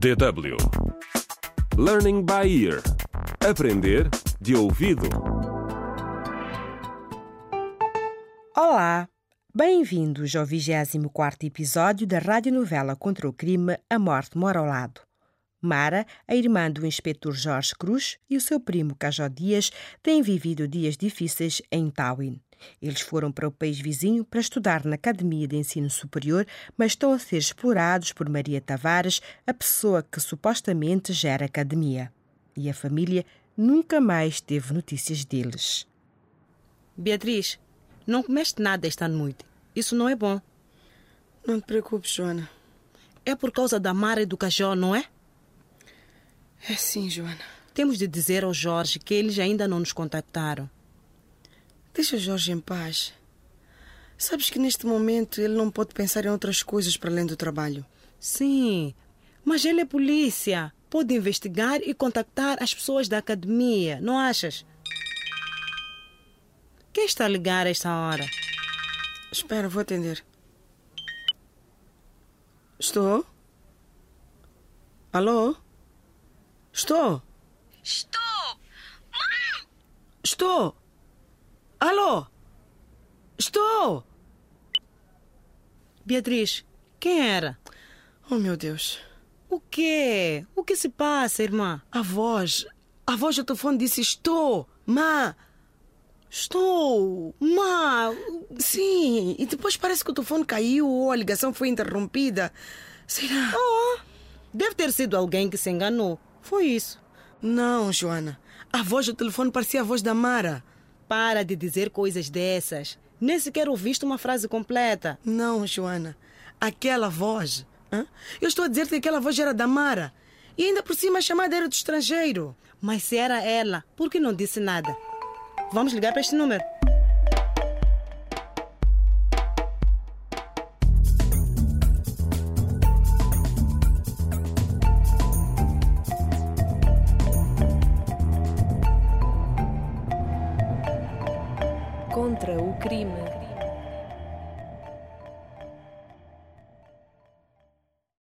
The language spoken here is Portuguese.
DW Learning by Ear Aprender de ouvido. Olá! Bem-vindos ao 24 episódio da radionovela contra o crime A Morte Mora ao Lado. Mara, a irmã do inspetor Jorge Cruz e o seu primo Cajó Dias têm vivido dias difíceis em Tawin. Eles foram para o país vizinho para estudar na Academia de Ensino Superior, mas estão a ser explorados por Maria Tavares, a pessoa que supostamente gera a academia. E a família nunca mais teve notícias deles. Beatriz, não comeste nada esta noite. Isso não é bom. Não te preocupes, Joana. É por causa da Mara e do Cajó, não é? É sim, Joana. Temos de dizer ao Jorge que eles ainda não nos contactaram. Deixa Jorge em paz. Sabes que neste momento ele não pode pensar em outras coisas para além do trabalho. Sim, mas ele é polícia. Pode investigar e contactar as pessoas da academia, não achas? Quem está a ligar a esta hora? Espera, vou atender. Estou? Alô? Estou? Estou! Mãe! Estou! Alô? Estou! Beatriz, quem era? Oh, meu Deus. O quê? O que se passa, irmã? A voz. A voz do telefone disse estou. Má. Estou. Má. Sim, e depois parece que o telefone caiu ou a ligação foi interrompida. Será? Oh, deve ter sido alguém que se enganou. Foi isso. Não, Joana. A voz do telefone parecia a voz da Mara. Para de dizer coisas dessas. Nem sequer ouviste uma frase completa. Não, Joana. Aquela voz. hã? Eu estou a dizer que aquela voz era da Mara. E ainda por cima a chamada era do estrangeiro. Mas se era ela, por que não disse nada? Vamos ligar para este número. Contra o crime.